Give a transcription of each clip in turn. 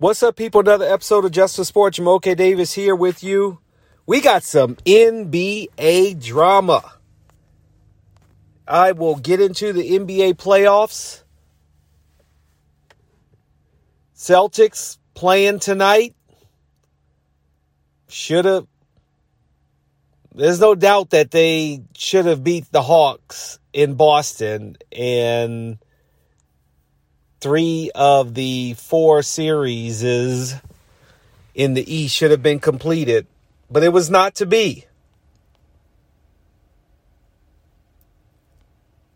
What's up, people? Another episode of Justice Sports. Jamoke Davis here with you. We got some NBA drama. I will get into the NBA playoffs. Celtics playing tonight. Should have. There's no doubt that they should have beat the Hawks in Boston and three of the four series in the East should have been completed, but it was not to be.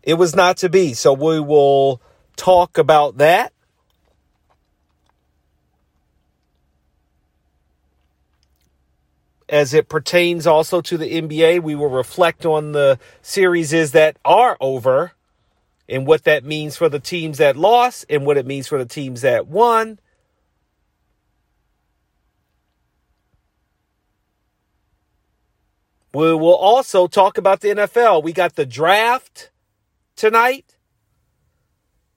It was not to be. So we will talk about that. As it pertains also to the NBA, we will reflect on the series that are over and what that means for the teams that lost and what it means for the teams that won. We will also talk about the NFL. We got the draft tonight.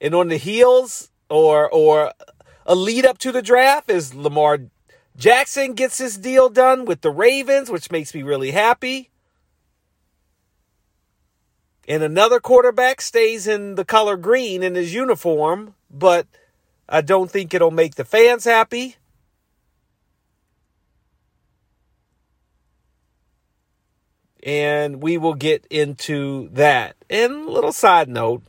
And on the heels or or a lead up to the draft is Lamar Jackson gets his deal done with the Ravens, which makes me really happy. And another quarterback stays in the color green in his uniform, but I don't think it'll make the fans happy. And we will get into that. And little side note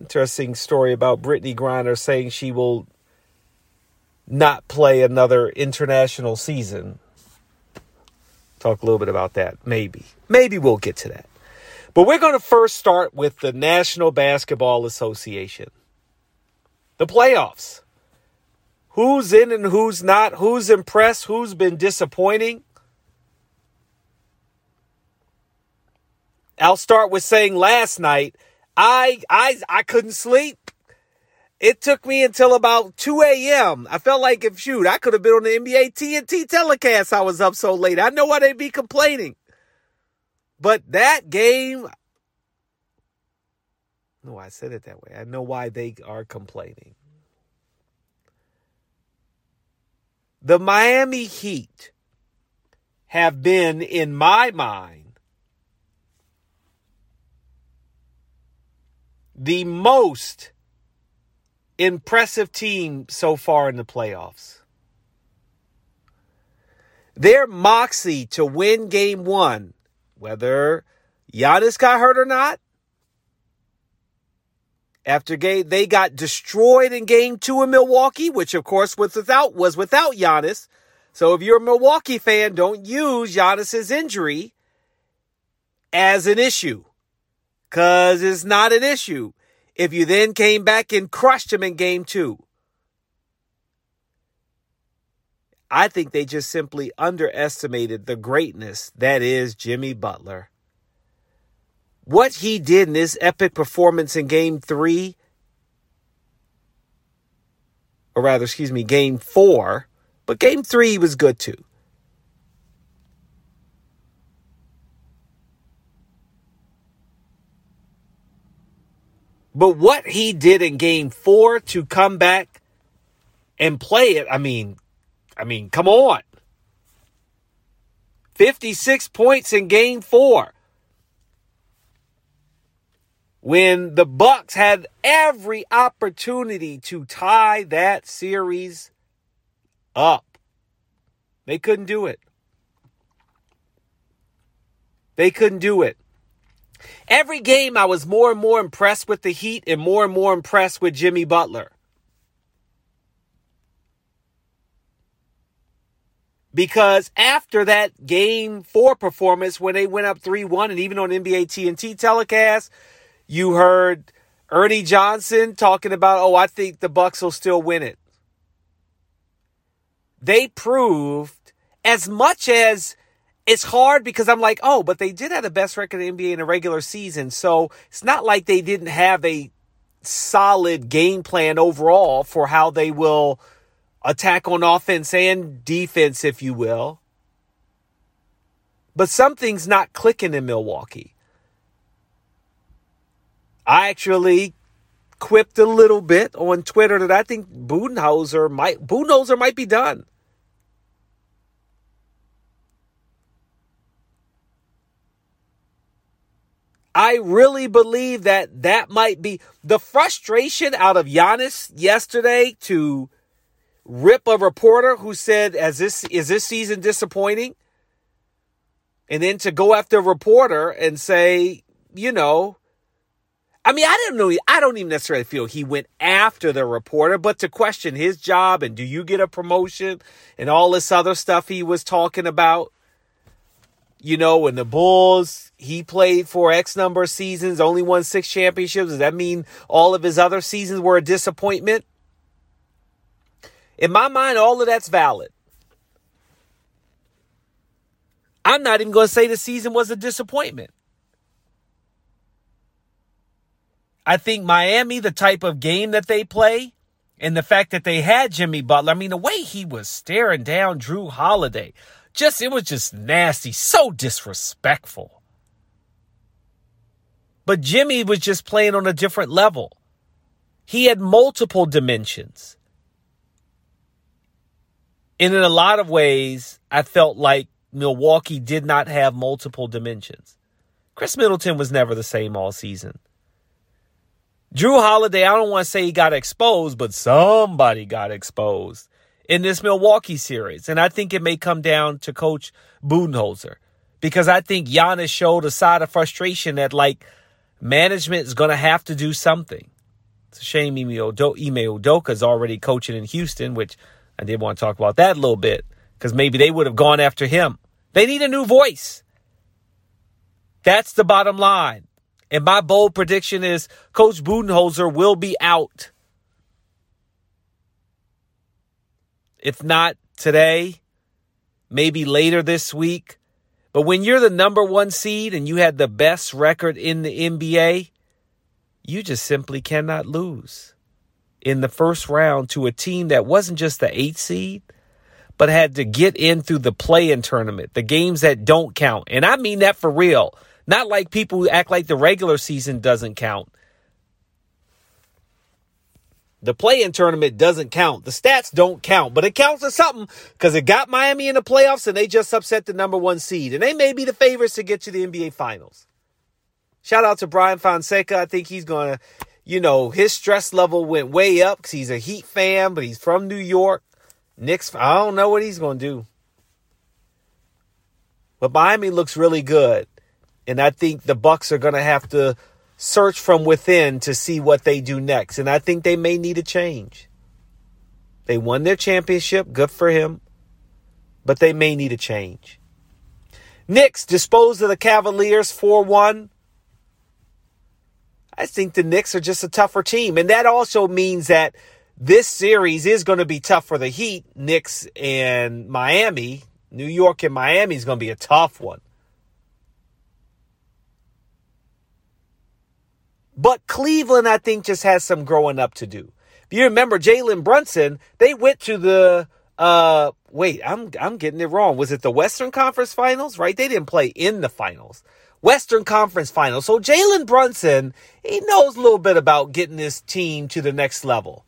interesting story about Brittney Griner saying she will not play another international season. Talk a little bit about that, maybe. Maybe we'll get to that. But we're going to first start with the National Basketball Association. The playoffs. Who's in and who's not? Who's impressed? Who's been disappointing? I'll start with saying last night, I I I couldn't sleep. It took me until about 2 a.m. I felt like if shoot, I could have been on the NBA TNT telecast. I was up so late. I know why they'd be complaining. But that game, no, I said it that way. I know why they are complaining. The Miami Heat have been, in my mind, the most impressive team so far in the playoffs. Their moxie to win game one whether Giannis got hurt or not. After game, they got destroyed in game two in Milwaukee, which of course was without was without Giannis. So if you're a Milwaukee fan, don't use Giannis's injury as an issue. Cause it's not an issue. If you then came back and crushed him in game two. I think they just simply underestimated the greatness that is Jimmy Butler. What he did in this epic performance in game three, or rather, excuse me, game four, but game three was good too. But what he did in game four to come back and play it, I mean, I mean, come on. 56 points in game 4. When the Bucks had every opportunity to tie that series up. They couldn't do it. They couldn't do it. Every game I was more and more impressed with the Heat and more and more impressed with Jimmy Butler. Because after that game four performance, when they went up 3 1, and even on NBA TNT telecast, you heard Ernie Johnson talking about, oh, I think the Bucks will still win it. They proved as much as it's hard because I'm like, oh, but they did have the best record in NBA in a regular season. So it's not like they didn't have a solid game plan overall for how they will attack on offense and defense, if you will. But something's not clicking in Milwaukee. I actually quipped a little bit on Twitter that I think Budenholzer might Budenholzer might be done. I really believe that that might be the frustration out of Giannis yesterday to rip a reporter who said, "As this is this season disappointing," and then to go after a reporter and say, you know, I mean, I don't know. I don't even necessarily feel he went after the reporter, but to question his job and do you get a promotion and all this other stuff he was talking about. You know, when the Bulls he played for X number of seasons, only won six championships. Does that mean all of his other seasons were a disappointment? In my mind, all of that's valid. I'm not even going to say the season was a disappointment. I think Miami, the type of game that they play, and the fact that they had Jimmy Butler, I mean, the way he was staring down Jrue Holiday, just, it was just nasty, so disrespectful. But Jimmy was just playing on a different level. He had multiple dimensions. And in a lot of ways, I felt like Milwaukee did not have multiple dimensions. Khris Middleton was never the same all season. Jrue Holiday, I don't want to say he got exposed, but somebody got exposed in this Milwaukee series. And I think it may come down to Coach Budenholzer because I think Giannis showed a side of frustration that, like, management is going to have to do something. It's a shame Ime Udoka is already coaching in Houston, which I did want to talk about that a little bit because maybe they would have gone after him. They need a new voice. That's the bottom line. And my bold prediction is Coach Budenholzer will be out. If not today, maybe later this week. But when you're the number one seed and you had the best record in the NBA, you just simply cannot lose in the first round to a team that wasn't just the eight seed, but had to get in through the play in tournament, the games that don't count. And I mean that for real. Not like people who act like the regular season doesn't count. The play-in tournament doesn't count. The stats don't count, but it counts as something because it got Miami in the playoffs and they just upset the number one seed. And they may be the favorites to get to the NBA Finals. Shout out to Brian Fonseca. I think he's going to, you know, his stress level went way up because he's a Heat fan, but he's from New York. Knicks, I don't know what he's going to do. But Miami looks really good. And I think the Bucks are going to have to search from within to see what they do next. And I think they may need a change. They won their championship, good for him, but they may need a change. Knicks dispose of the Cavaliers 4 1. I think the Knicks are just a tougher team. And that also means that this series is going to be tough for the Heat, Knicks, and Miami. New York and Miami is going to be a tough one. But Cleveland, I think, just has some growing up to do. If you remember Jalen Brunson, they went to the uh wait, I'm I'm getting it wrong. Was it the Western Conference Finals? Right? They didn't play in the finals. Western Conference Finals. So Jalen Brunson, he knows a little bit about getting this team to the next level.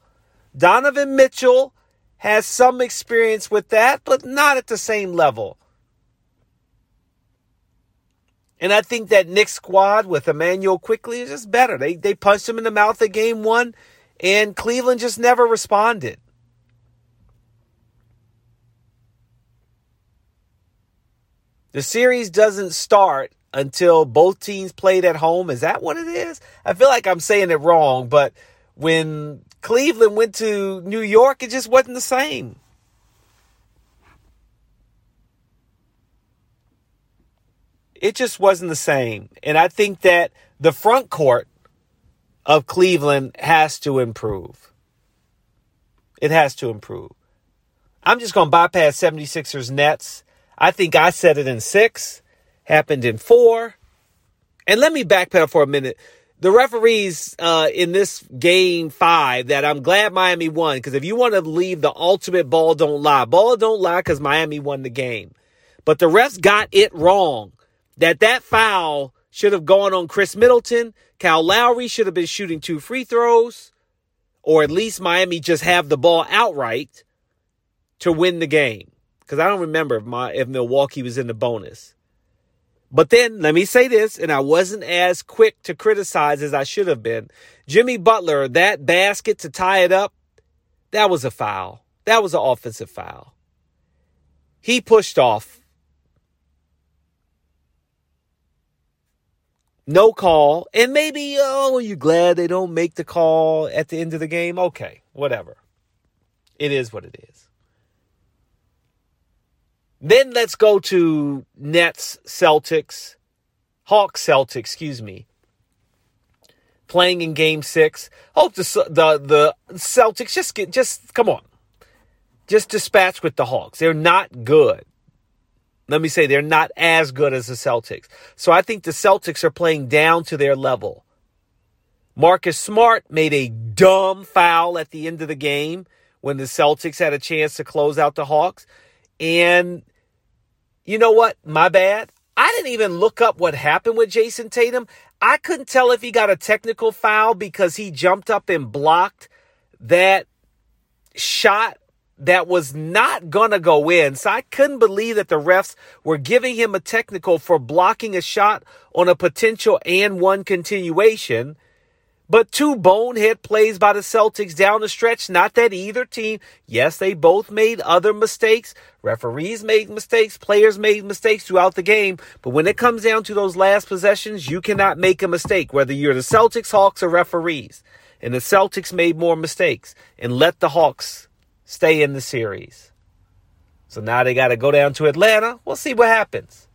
Donovan Mitchell has some experience with that, but not at the same level. And I think that Knicks squad with Immanuel Quickley is just better. They they punched him in the mouth at game one, and Cleveland just never responded. The series doesn't start until both teams played at home. Is that what it is? I feel like I'm saying it wrong, but when Cleveland went to New York, it just wasn't the same. it just wasn't the same. And I think that the front court of Cleveland has to improve. It has to improve. I'm just going to bypass 76ers Nets. I think I said it in six, happened in four. And let me backpedal for a minute. The referees uh, in this game five that I'm glad Miami won because if you want to leave the ultimate ball don't lie, ball don't lie because Miami won the game. But the refs got it wrong that that foul should have gone on Khris Middleton. Kyle Lowry should have been shooting two free throws. or at least Miami just have the ball outright to win the game. Because I don't remember if, my, if Milwaukee was in the bonus. But then let me say this, and I wasn't as quick to criticize as I should have been. Jimmy Butler, that basket to tie it up, that was a foul. That was an offensive foul. He pushed off. No call. And maybe, oh, you glad they don't make the call at the end of the game? Okay, whatever. It is what it is. Then let's go to Nets Celtics, Hawks Celtics, excuse me. Playing in Game Six. Hope the the the Celtics just get just come on, just dispatch with the Hawks. They're not good. Let me say they're not as good as the Celtics. So I think the Celtics are playing down to their level. Marcus Smart made a dumb foul at the end of the game when the Celtics had a chance to close out the Hawks. And you know what? My bad. I didn't even look up what happened with Jayson Tatum. I couldn't tell if he got a technical foul because he jumped up and blocked that shot that was not going to go in. So I couldn't believe that the refs were giving him a technical for blocking a shot on a potential and one continuation. But two bonehead plays by the Celtics down the stretch. Not that either team, yes, they both made other mistakes. Referees made mistakes. Players made mistakes throughout the game. But when it comes down to those last possessions, you cannot make a mistake, whether you're the Celtics, Hawks, or referees. And the Celtics made more mistakes and let the Hawks stay in the series. So now they got to go down to Atlanta. We'll see what happens.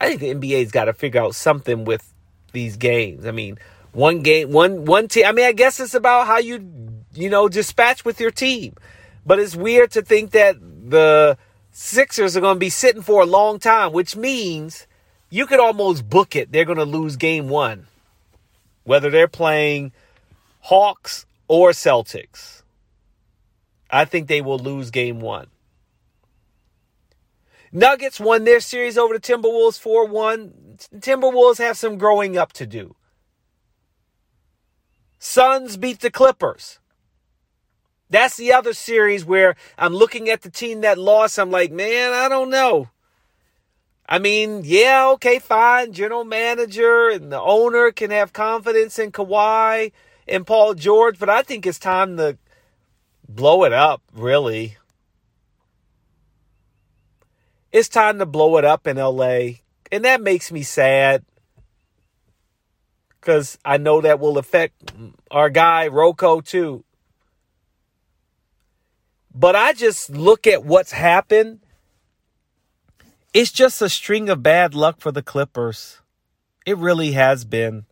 I think the NBA's got to figure out something with these games. I mean, one game, one one team. I mean, I guess it's about how you you know dispatch with your team. But it's weird to think that the Sixers are going to be sitting for a long time, which means you could almost book it. They're going to lose game one, whether they're playing Hawks or Celtics. I think they will lose game one. Nuggets won their series over the Timberwolves 4 1. Timberwolves have some growing up to do. Suns beat the Clippers. That's the other series where I'm looking at the team that lost. I'm like, man, I don't know. I mean, yeah, okay, fine. General manager and the owner can have confidence in Kawhi and Paul George, but I think it's time to blow it up, really. It's time to blow it up in LA. And that makes me sad because I know that will affect our guy, Rocco, too. But I just look at what's happened. It's just a string of bad luck for the Clippers. It really has been.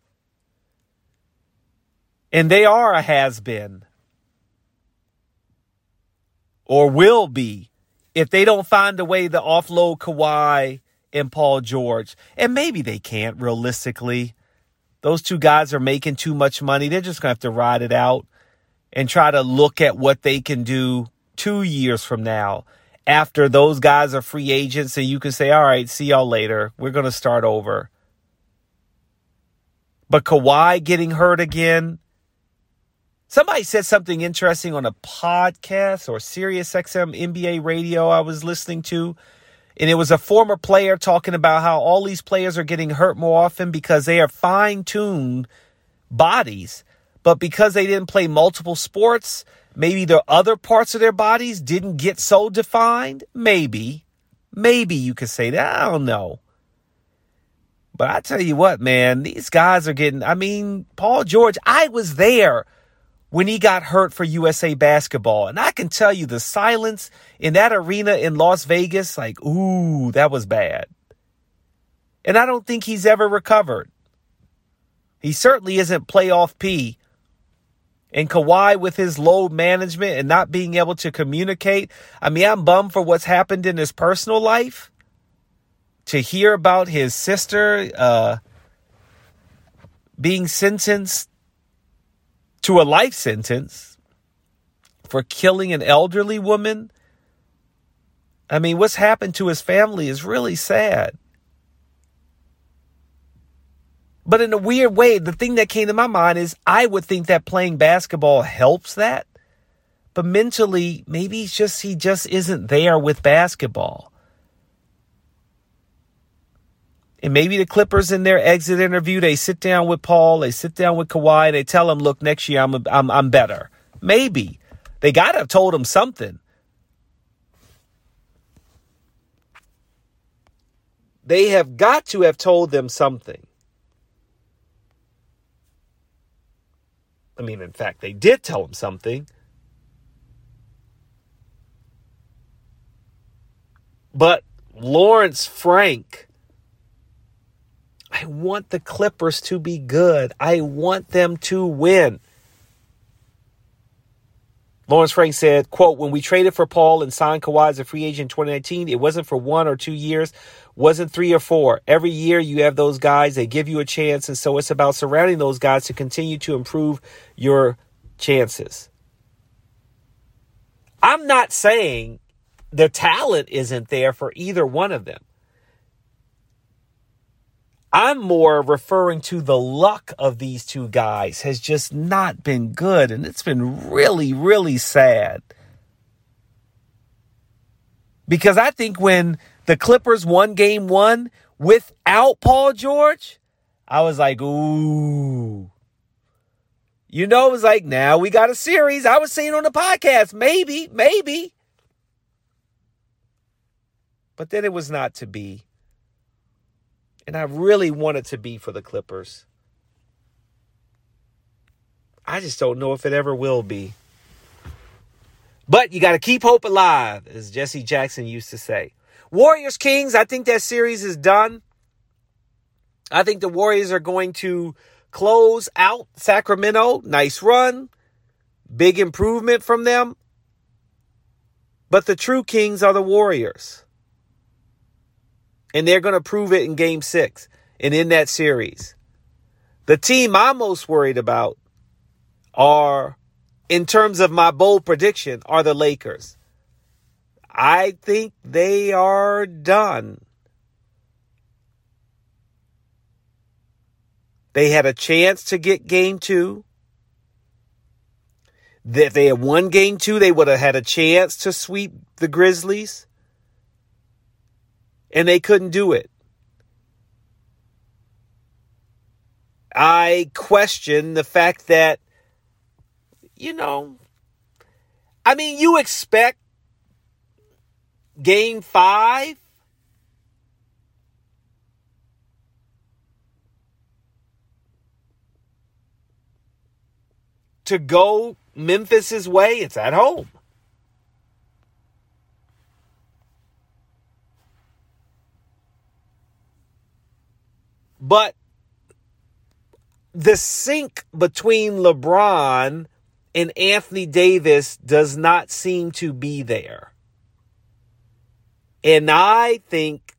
And they are a has been. Or will be if they don't find a way to offload Kawhi and Paul George, and maybe they can't realistically. Those two guys are making too much money. They're just going to have to ride it out and try to look at what they can do two years from now after those guys are free agents and you can say, all right, see y'all later. We're going to start over. But Kawhi getting hurt again, Somebody said something interesting on a podcast or Sirius XM NBA radio I was listening to. And it was a former player talking about how all these players are getting hurt more often because they are fine tuned bodies. But because they didn't play multiple sports, maybe the other parts of their bodies didn't get so defined. Maybe. Maybe you could say that. I don't know. But I tell you what, man, these guys are getting, I mean, Paul George, I was there when he got hurt for USA basketball. And I can tell you the silence in that arena in Las Vegas, like, ooh, that was bad. And I don't think he's ever recovered. He certainly isn't playoff P. And Kawhi with his load management and not being able to communicate. I mean, I'm bummed for what's happened in his personal life. To hear about his sister uh, being sentenced to a life sentence for killing an elderly woman. I mean, what's happened to his family is really sad. But in a weird way, the thing that came to my mind is I would think that playing basketball helps that. But mentally, maybe he's just he just isn't there with basketball. And maybe the Clippers in their exit interview, they sit down with Paul, they sit down with Kawhi, they tell him, "Look, next year I'm I'm I'm better." Maybe they got to have told him something. They have got to have told them something. I mean, in fact, they did tell him something. But Lawrence Frank, I want the Clippers to be good. I want them to win. Lawrence Frank said, quote, when we traded for Paul and signed Kawhi as a free agent in 2019, it wasn't for one or two years, wasn't three or four. Every year you have those guys, they give you a chance. And so it's about surrounding those guys to continue to improve your chances. I'm not saying the talent isn't there for either one of them. I'm more referring to the luck of these two guys has just not been good. And it's been really, really sad. Because I think when the Clippers won game one without Paul George, I was like, ooh. You know, it was like, now we got a series. I was saying on the podcast, maybe, maybe. But then it was not to be. And I really want it to be for the Clippers. I just don't know if it ever will be. But you got to keep hope alive, as Jesse Jackson used to say. Warriors Kings, I think that series is done. I think the Warriors are going to close out Sacramento. Nice run. Big improvement from them. But the true Kings are the Warriors. And they're going to prove it in game six and in that series. The team I'm most worried about are, in terms of my bold prediction, are the Lakers. I think they are done. They had a chance to get game two. If they had won game two, they would have had a chance to sweep the Grizzlies and they couldn't do it. I question the fact that, you know, I mean, you expect game five to go Memphis's way. It's at home. But the sync between LeBron and Anthony Davis does not seem to be there. And I think,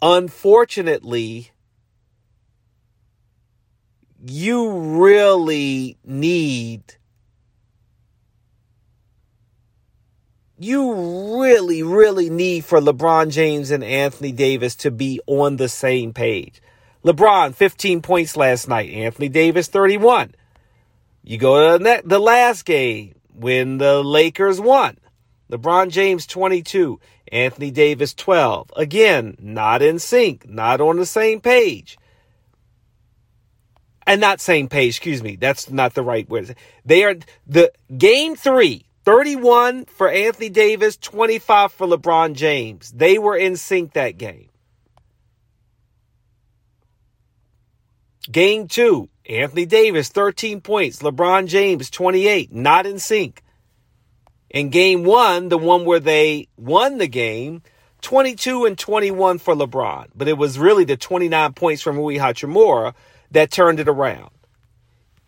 unfortunately, you really need you really, really need for LeBron James and Anthony Davis to be on the same page. LeBron, 15 points last night. Anthony Davis, 31. You go to the last game when the Lakers won. LeBron James, 22. Anthony Davis, 12. Again, not in sync, not on the same page. And not same page, excuse me. That's not the right word. They are the game three 31 for Anthony Davis, 25 for LeBron James. They were in sync that game. Game two, Anthony Davis, 13 points. LeBron James, 28, not in sync. In game one, the one where they won the game, 22 and 21 for LeBron. But it was really the 29 points from Rui Hachimura that turned it around.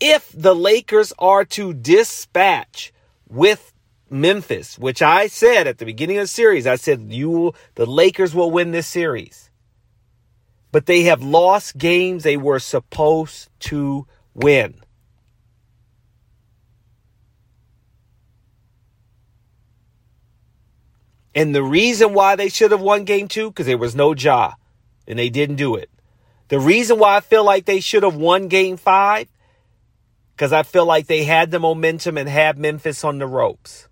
If the Lakers are to dispatch with Memphis, which I said at the beginning of the series, I said you will, the Lakers will win this series. But they have lost games they were supposed to win. And the reason why they should have won game two, because there was no Ja and they didn't do it. The reason why I feel like they should have won game five, because I feel like they had the momentum and had Memphis on the ropes.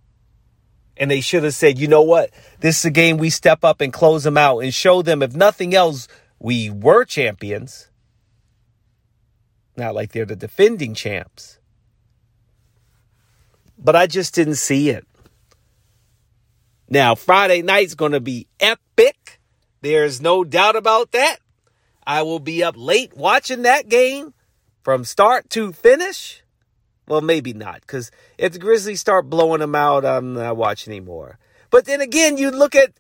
And they should have said, you know what? This is a game we step up and close them out and show them, if nothing else, we were champions. Not like they're the defending champs. But I just didn't see it. Now, Friday night's going to be epic. There's no doubt about that. I will be up late watching that game from start to finish. Well, maybe not, because if the Grizzlies start blowing them out, I'm not watching anymore. But then again, you look at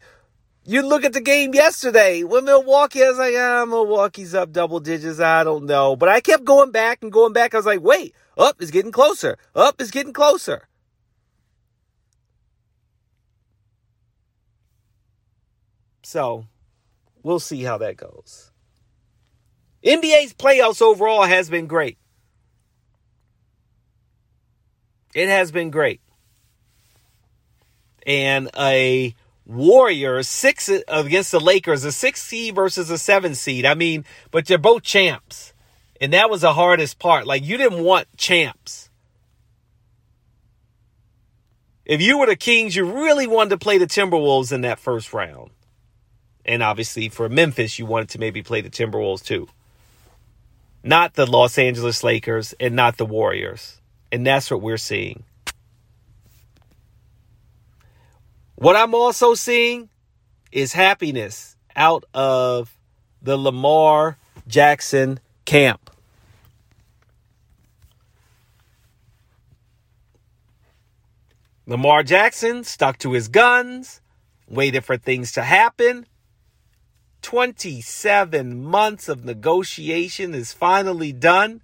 you look at the game yesterday when Milwaukee. I was like, ah, Milwaukee's up double digits. I don't know, but I kept going back and going back. I was like, wait, up is getting closer. Up is getting closer. So, we'll see how that goes. NBA's playoffs overall has been great. It has been great. And a Warriors six against the Lakers, a six seed versus a seven seed. I mean, but they're both champs. And that was the hardest part. Like, you didn't want champs. If you were the Kings, you really wanted to play the Timberwolves in that first round. And obviously, for Memphis, you wanted to maybe play the Timberwolves too. Not the Los Angeles Lakers and not the Warriors. And that's what we're seeing. What I'm also seeing is happiness out of the Lamar Jackson camp. Lamar Jackson stuck to his guns, waited for things to happen. 27 months of negotiation is finally done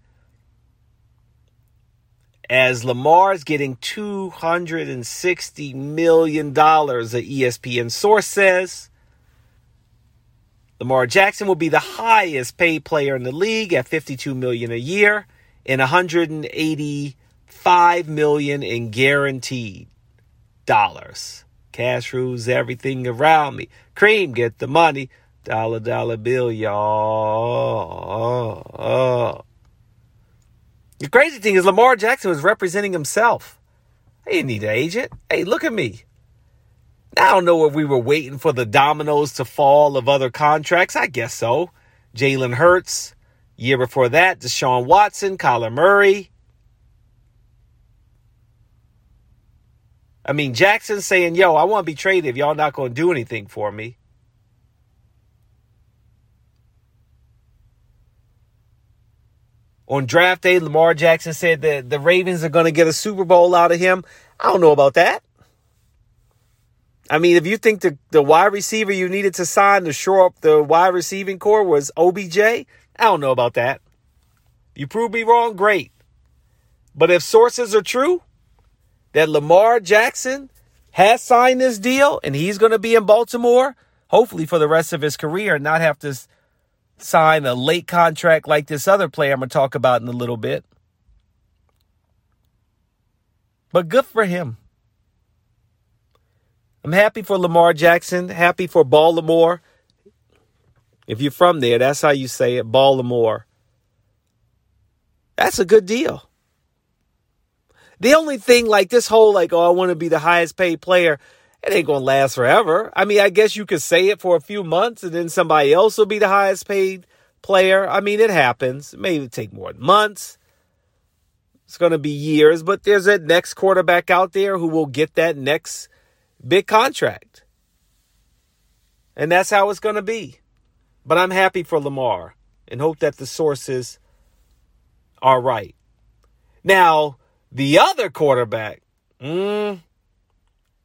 as Lamar is getting $260 million, a ESPN source says. Lamar Jackson will be the highest paid player in the league at 52 million a year and 185 million in guaranteed dollars. Cash rules everything around me. Cream, get the money. Dollar, dollar bill, y'all. The crazy thing is Lamar Jackson was representing himself. He didn't need an agent. Hey, look at me. I don't know if we were waiting for the dominoes to fall of other contracts. I guess so. Jalen Hurts. Year before that, Deshaun Watson, Kyler Murray. I mean, Jackson saying, yo, I want to be traded if y'all not going to do anything for me. On draft day, Lamar Jackson said that the Ravens are going to get a Super Bowl out of him. I don't know about that. I mean, if you think the, the wide receiver you needed to sign to shore up the wide receiving core was OBJ, I don't know about that. You prove me wrong, great. But if sources are true that Lamar Jackson has signed this deal and he's going to be in Baltimore, hopefully for the rest of his career and not have to sign a late contract like this other player I'm going to talk about in a little bit. But good for him. I'm happy for Lamar Jackson, happy for Baltimore. If you're from there, that's how you say it, Baltimore. That's a good deal. The only thing like this whole like, oh, I want to be the highest paid player, it ain't to last forever. I mean, I guess you could say it for a few months and then somebody else will be the highest paid player. I mean, it happens. It may take more months. It's to be years, but there's a next quarterback out there who will get that next big contract. And that's how it's to be. But I'm happy for Lamar and hope that the sources are right. Now, the other quarterback, mm,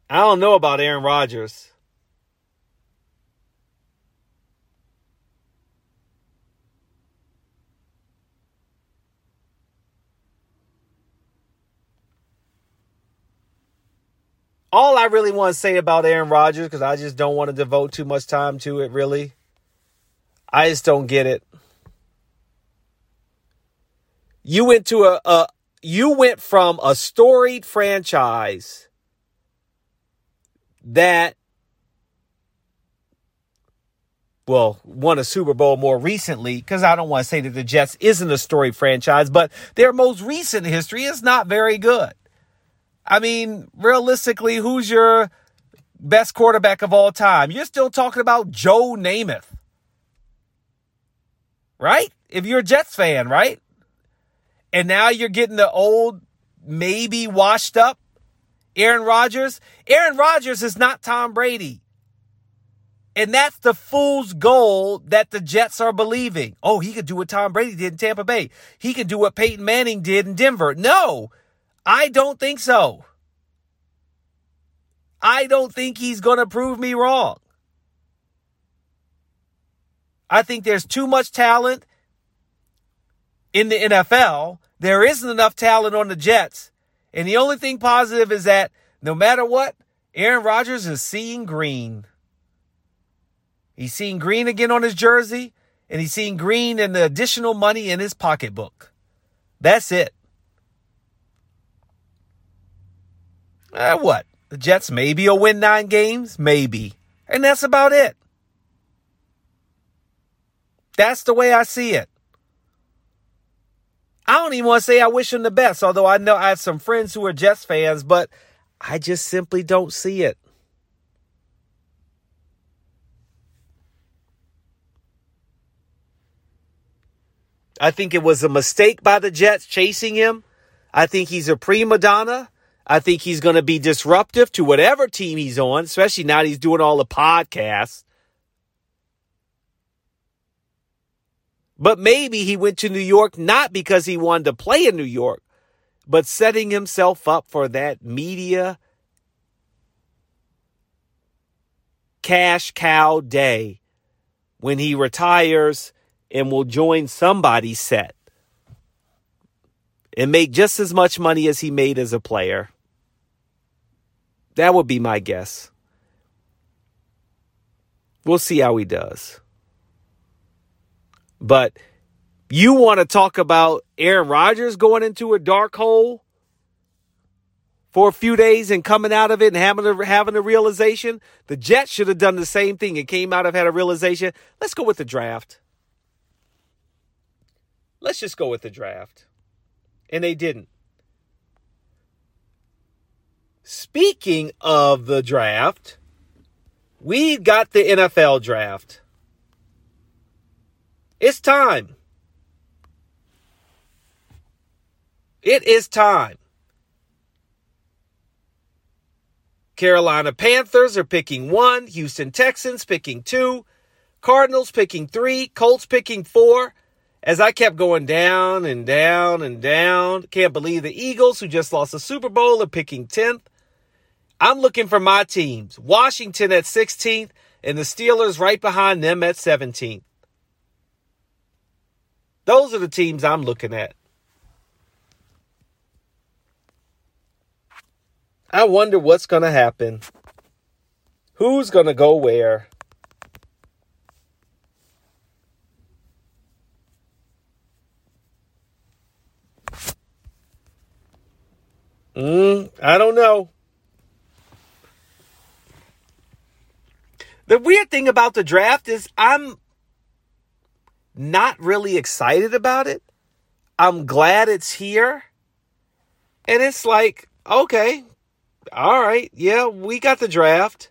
I don't know about Aaron Rodgers. All I really want to say about Aaron Rodgers, because I just don't want to devote too much time to it, really. I just don't get it. You went to a, a you went from a storied franchise that well, won a Super Bowl more recently, because I don't want to say that the Jets isn't a story franchise, but their most recent history is not very good. I mean, realistically, who's your best quarterback of all time? You're still talking about Joe Namath. Right? If you're a Jets fan, right? And now you're getting the old, maybe washed up Aaron Rodgers. Aaron Rodgers is not Tom Brady. And that's the fool's goal that the Jets are believing. Oh, he could do what Tom Brady did in Tampa Bay. He could do what Peyton Manning did in Denver. No, I don't think so. I don't think he's going to prove me wrong. I think there's too much talent in the NFL. There isn't enough talent on the Jets. And the only thing positive is that no matter what, Aaron Rodgers is seeing green. He's seeing green again on his jersey, and he's seeing green in the additional money in his pocketbook. That's it. Uh, what? The Jets maybe will win nine games? Maybe. And that's about it. That's the way I see it. I don't even want to say I wish him the best, although I know I have some friends who are Jets fans, but I just simply don't see it. I think it was a mistake by the Jets chasing him. I think he's a prima donna. I think he's going to be disruptive to whatever team he's on, especially now he's doing all the podcasts. But maybe he went to New York not because he wanted to play in New York, but setting himself up for that media cash cow day when he retires and will join somebody's set and make just as much money as he made as a player. That would be my guess. We'll see how he does. But you want to talk about Aaron Rodgers going into a dark hole for a few days and coming out of it and having a, having a realization? The Jets should have done the same thing and came out of had a realization. Let's go with the draft. Let's just go with the draft. And they didn't. Speaking of the draft, we got the NFL draft. It's time. It is time. Carolina Panthers are picking one, Houston Texans picking two, Cardinals picking three, Colts picking four. As I kept going down and down and down, can't believe the Eagles, who just lost the Super Bowl, are picking 10th. I'm looking for my teams Washington at 16th and the Steelers right behind them at 17th. Those are the teams I'm looking at. I wonder what's going to happen. Who's going to go where? Mm, I don't know. The weird thing about the draft is I'm not really excited about it. I'm glad it's here. And it's like, okay, all right, yeah, we got the draft.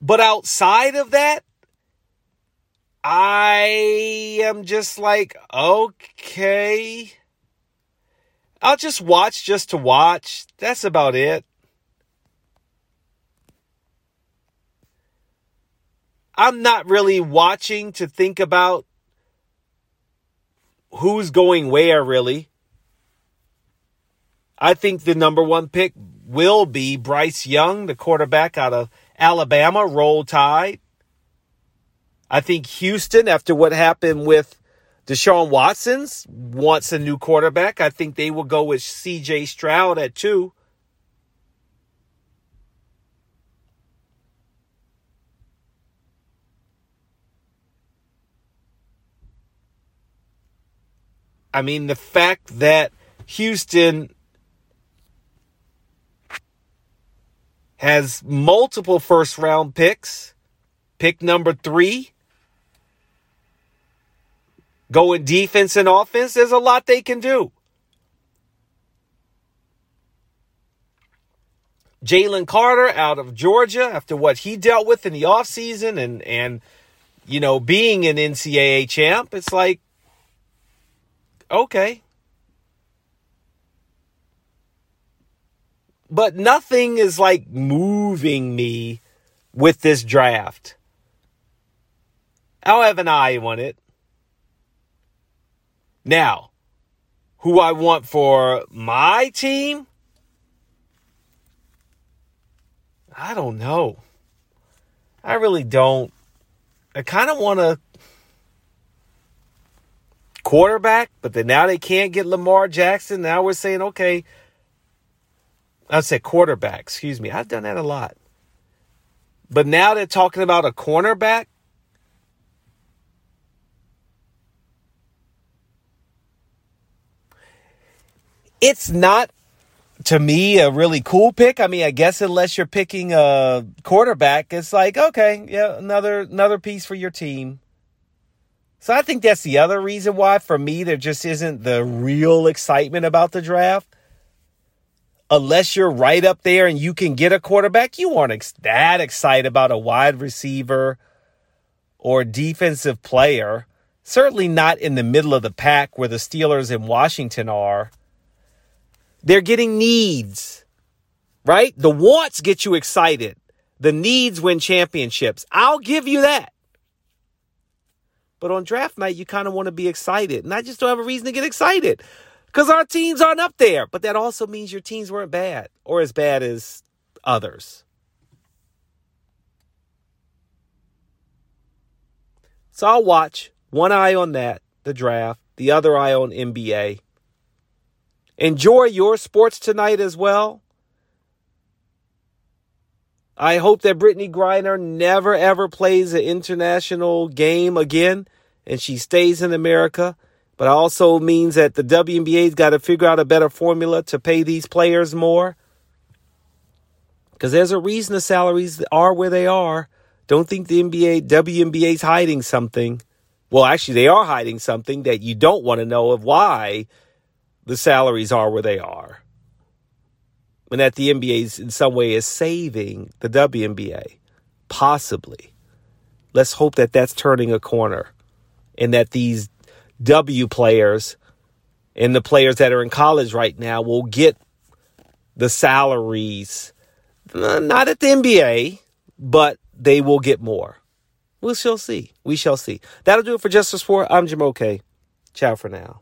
But outside of that, I am just like, okay. I'll just watch just to watch. That's about it. I'm not really watching to think about who's going where, really. I think the number one pick will be Bryce Young, the quarterback out of Alabama, roll tide. I think Houston, after what happened with Deshaun Watson's, wants a new quarterback. I think they will go with CJ Stroud at two. I mean, the fact that Houston has multiple first round picks. Pick number three. Going defense and offense, there's a lot they can do. Jalen Carter out of Georgia after what he dealt with in the offseason and and you know being an NCAA champ, it's like okay. But nothing is like moving me with this draft. I'll have an eye on it. Now, who I want for my team? I don't know. I really don't. I kind of want a quarterback, but then now they can't get Lamar Jackson. Now we're saying, okay, I said quarterback, excuse me. I've done that a lot. But now they're talking about a cornerback. It's not to me a really cool pick. I mean, I guess unless you're picking a quarterback, it's like, okay, yeah, another another piece for your team. So I think that's the other reason why for me there just isn't the real excitement about the draft. Unless you're right up there and you can get a quarterback, you aren't ex- that excited about a wide receiver or defensive player. Certainly not in the middle of the pack where the Steelers and Washington are. They're getting needs, right? The wants get you excited. The needs win championships. I'll give you that. But on draft night, you kind of want to be excited. And I just don't have a reason to get excited because our teams aren't up there. But that also means your teams weren't bad or as bad as others. So I'll watch. One eye on that, the draft, the other eye on NBA. Enjoy your sports tonight as well. I hope that Brittney Griner never ever plays an international game again and she stays in America. But it also means that the WNBA's got to figure out a better formula to pay these players more. Because there's a reason the salaries are where they are. Don't think the NBA, WNBA's hiding something. Well, actually, they are hiding something that you don't want to know of why the salaries are where they are. And that the NBA is in some way is saving the WNBA. Possibly. Let's hope that that's turning a corner and that these W players and the players that are in college right now will get the salaries, not at the NBA, but they will get more. We shall see. We shall see. That'll do it for Justice Sport. I'm Jim OK. Ciao for now.